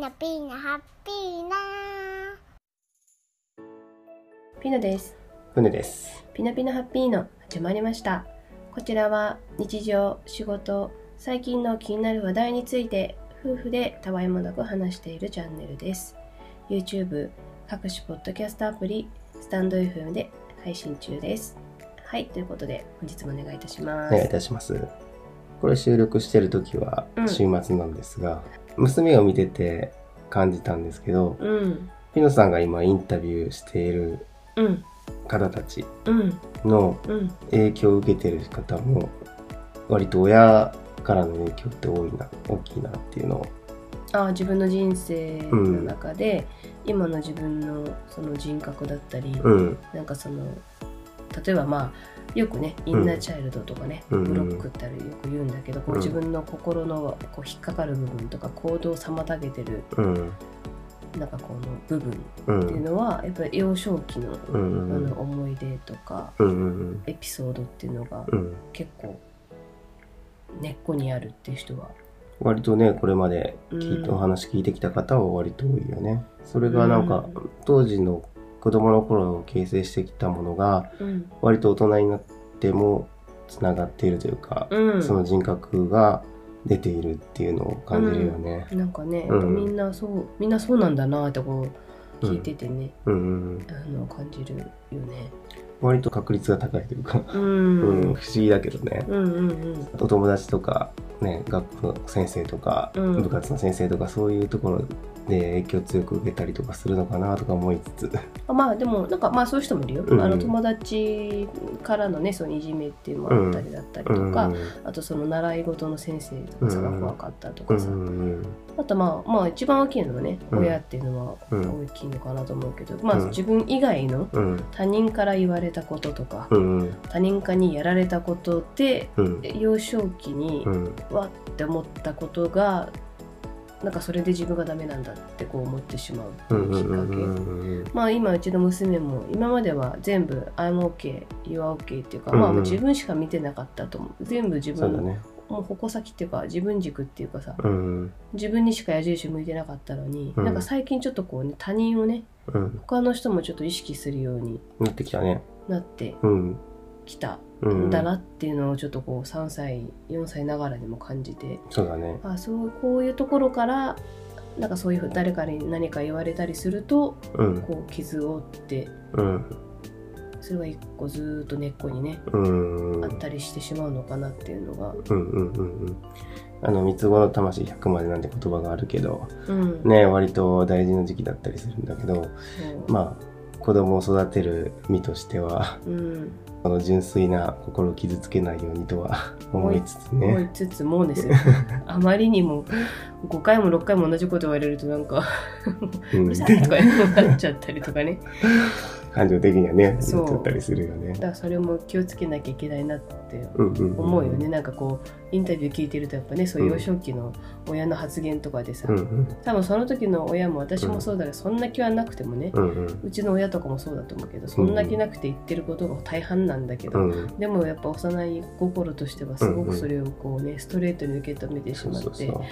ナピーナハッピーナピノです。船です。ピノピノハッピーの始まりました。こちらは日常、仕事、最近の気になる話題について夫婦でたわいもなく話しているチャンネルです。YouTube、各種ポッドキャストアプリ、スタンド FM で配信中です。はい、ということで本日もお願いいたします。お願いいたします。これ収録してる時はうん週末なんですが、娘を見てて感じたんですけど、うん、ピノさんが今インタビューしているうん、方たちうん、のうん。影響を受けてる方も、割と親からの影響って多いな、大きいなっていうのを。あー自分の人生の中で、今の自分のその人格だったり、うん、なんかその例えばまあよくねインナーチャイルドとかね、うん。ブロックってあるよく言うんだけど、こううん自分の心のこう引っかかる部分とか行動を妨げてるうん、なんかこの部分う、っていうんのは、やっぱり幼少期の,、あの思い出とかエピソードっていうのがうん。結構根っこにあるっていう人は。割とね、これまで聞いて、うん。お話聞いてきた方は割と多いよね。それがなんか、うん。当時の子供の頃を形成してきたものが、うん、割と大人になってもつながっているというか、うん、その人格が出ているっていうのを感じるよね。なんかね、うん。みんなそうみんなそうなんだなってこう聞いててね、うんうんあの感じるよね。割と確率が高いというか、うん、うん、不思議だけどね。うんうんうん。お友達とか、ね、学校の先生とか、うん。部活の先生とかそういうところで影響強く受けたりとかするのかなとか思いつつ。あまあでもなんかまあそういう人もいるよ、うん。あの友達からのねそのいじめっていうのもあったりだったりとか、うん。あとその習い事の先生とかさがうん。怖かったとうかさ、ん。あとまあまあ一番大きいのはね、うん。親っていうのはうん大きいのかなと思うけど、まあうん自分以外のうん。他人から言われたこととか、うん。他人かにやられたことでうん。幼少期にうんわって思ったことがなんかそれで自分がダメなんだってこう思ってしまうきっかけ、うんまあ今うちの娘も今までは全部 I'm OK, you are OK っていうか、うんうん。まあ自分しか見てなかったと思う。全部自分、そうだね。もう矛先っていうか自分軸っていうかさうん。自分にしか矢印向いてなかったのに、うん。なんか最近ちょっとこうね他人をねうん。他の人もちょっと意識するようになってきたね。なってうんきたうん。んだなっていうのをちょっとこう3歳4歳ながらにも感じて。そうだね。あそうこういうところからなんかそういう誰かに何か言われたりするとうん。こう傷を負ってうん。それが一個ずーっと根っこにねうん。あったりしてしまうのかなっていうのが、うんうんうんうん。あの三つ子の魂100までなんて言葉があるけどうん、ね割と大事な時期だったりするんだけどまあ子供を育てる身としてはうん、この純粋な心を傷つけないようにとは思いつつ思ねいつつもですよ。あまりにも5回も6回も同じこと言われるとなんかううんるさいとかなっちゃったりとかね感情的にはねそう。なったりするよね。だからそれも気をつけなきゃいけないなってうんうんん思うよね、なんかこうインタビュー聞いてるとやっぱねそういう幼少期の親の発言とかでさ、うんうん。多分その時の親も私もそうだけど、そんな気はなくてもね、うんうん。うちの親とかもそうだと思うけどそんな気なくて言ってることが大半なんだけど、うん。でもやっぱ幼い心としてはすごくそれをこうね、ストレートに受け止めてしまってそうそうそう。あ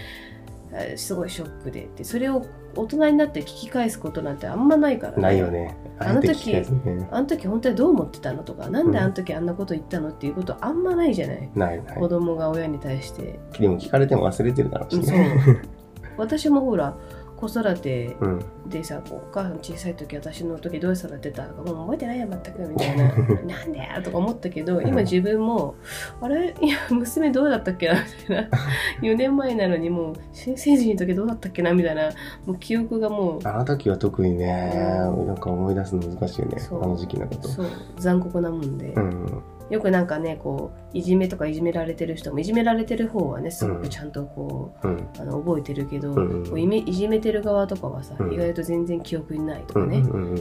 すごいショックで。ってそれを大人になって聞き返すことなんてあんまないからね。ないよね。あの時ね。あの時本当にどう思ってたのとかなんであの時あんなこと言ったのっていうことあんまないじゃない、ないない。子供が親に対して、でも聞かれても忘れてるだろうしそう。ね 私もほら子育てうん。でさこうお母さん小さい時私の時どう育てたかもう覚えてないや全くみたいな。なんでやとか思ったけど今自分もあれ？いや娘どうだったっけなみたいな。4年前なのにもう新成人の時どうだったっけなみたいな。もう記憶がもう。あの時は特にねうん。なんか思い出すの難しいよねあの時期のこと。そう。残酷なもんで、うんよくなんかねこういじめとかいじめられてる人もいじめられてる方はねすごくちゃんとこう、うん。あの覚えてるけど、うんこういめいじめてる側とかはさ、うん。意外と全然記憶にないとうんかね、うん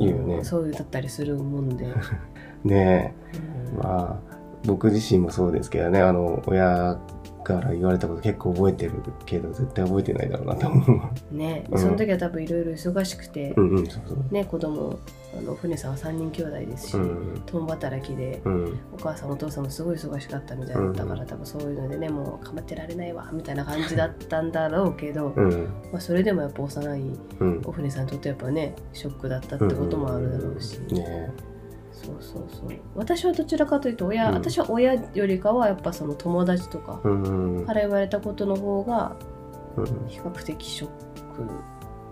ういうだったりするもんで、ねうん。えまあ僕自身もそうですけどねあの親から言われたこと結構覚えてるけど絶対覚えてないだろうなと思うわ。ね、うん。その時は多分いろいろ忙しくて、うんうんそうそう。ね子供あの船さんは3人兄弟ですし、うん共働きで、うん。お母さんお父さんもすごい忙しかったみたいだったから、うん多分そういうのでねもう構ってられないわみたいな感じだったんだろうけど、うん。まあ、それでもやっぱ幼いうん。お船さんにとってやっぱねショックだったってこともあるだろうし、ねそうそうそう。私はどちらかというと親、うん。私は親よりかはやっぱその友達とかうん。うんから言われたことの方がうん。比較的ショック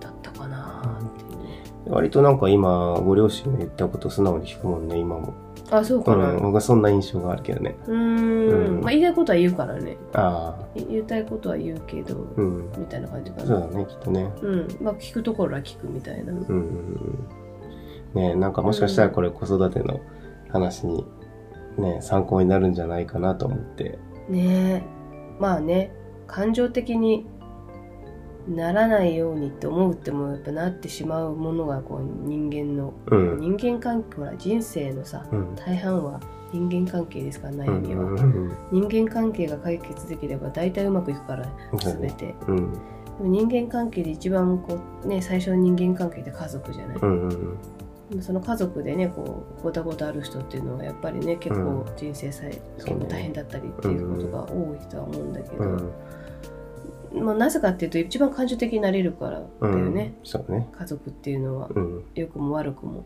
だったかなっていうね、割となんか今ご両親の言ったこと素直に聞くもんね今も。あそうかな。うん。僕はそんな印象があるけどね。うーん。うん。まあ言いたいことは言うからね。ああ。言いたいことは言うけど、うん。みたいな感じかな。そうだねきっとね。うん。まあ聞くところは聞くみたいな、うんうんうんねなんかもしかしたらこれ子育ての話にね参考になるんじゃないかなと思って。ね。えまあね感情的にならないようにって思うってもやっぱなってしまうものがこう人間の、うん。人間関係ほら人生のさうん。大半は人間関係ですからう悩みは、んうん。人間関係が解決できれば大体うまくいくから全て、うん。でも人間関係で一番こうね最初の人間関係って家族じゃない、うんうんでもその家族でねこうごたごたある人っていうのはやっぱりね結構人生さえ、結構大変だったりっていうことが多いとは思うんだけど、うん。まあ、なぜかっていうと一番感情的になれるからだうんよね、そうね。家族っていうのはうん。良くも悪くも。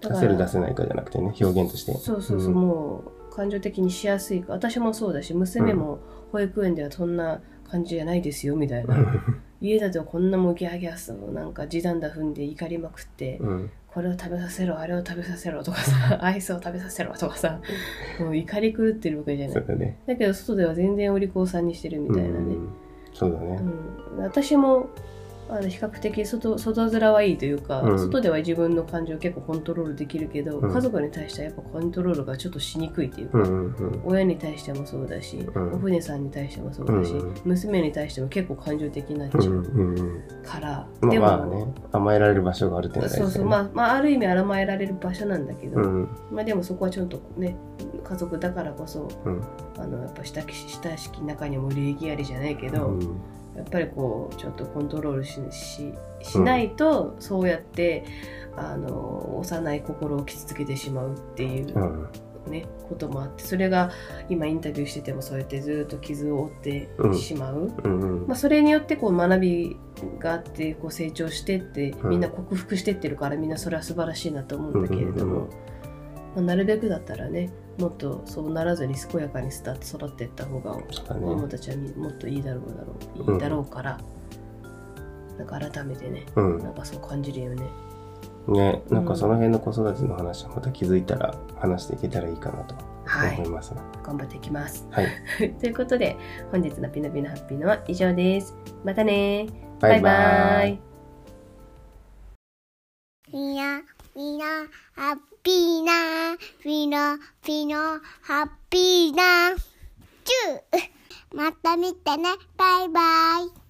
出せる出せないかじゃなくてね表現として。そうそうそう、ん。もう感情的にしやすいか。私もそうだし娘も保育園ではそんな感じじゃないですよみたいな。家だとこんなもうギャーギャーそうなんか地団打踏んで怒りまくって、うん。これを食べさせろあれを食べさせろとかさアイスを食べさせろとかさもう怒り狂ってるわけじゃない。だね。だけど外では全然お利口さんにしてるみたいなね、うん。そうだね。うん、私もあの比較的外外面はいいというか、うん。外では自分の感情を結構コントロールできるけど、うん。家族に対してはやっぱコントロールがちょっとしにくいというか、うんうんうん。親に対してもそうだし、ん。お船さんに対してもそうだし、うん。娘に対しても結構感情的になっちゃうんううんうん。から、まあでも、まあね甘えられる場所があるっていうのはそうそう、まあ、まあある意味甘えられる場所なんだけど、うん。まあでもそこはちょっとね家族だからこそうん。あのやっぱ親親しき中にも礼儀ありじゃないけど、うんやっぱりこうちょっとコントロールしししないと、そうやってあの幼い心を傷つけてしまうっていうう、ん。ねこともあってそれが今インタビューしててもそうやってずっと傷を負ってしまう、うん。うんまあ、それによってこう学びがあってこう成長してってうん。みんな克服してってるからみんなそれは素晴らしいなと思うんだけれどうんうんも、まあ、なるべくだったらねもっとそうならずに健やかに育って育っていった方が子供ねたちはみもっといいだろうだろううんいいだろうから、なんか改めてねうん。なんかそう感じるよね。ねなんかその辺の子育ての話をまた気づいたら話していけたらいいかなとはい思います。ね頑張っていきます。はい。ということで本日のピノピノハッピーのは以上です。またね。バイバイ。みな、みな、ハッピーな、みんな、みんな、ハッピーな、チューまた見てね、バイバイ。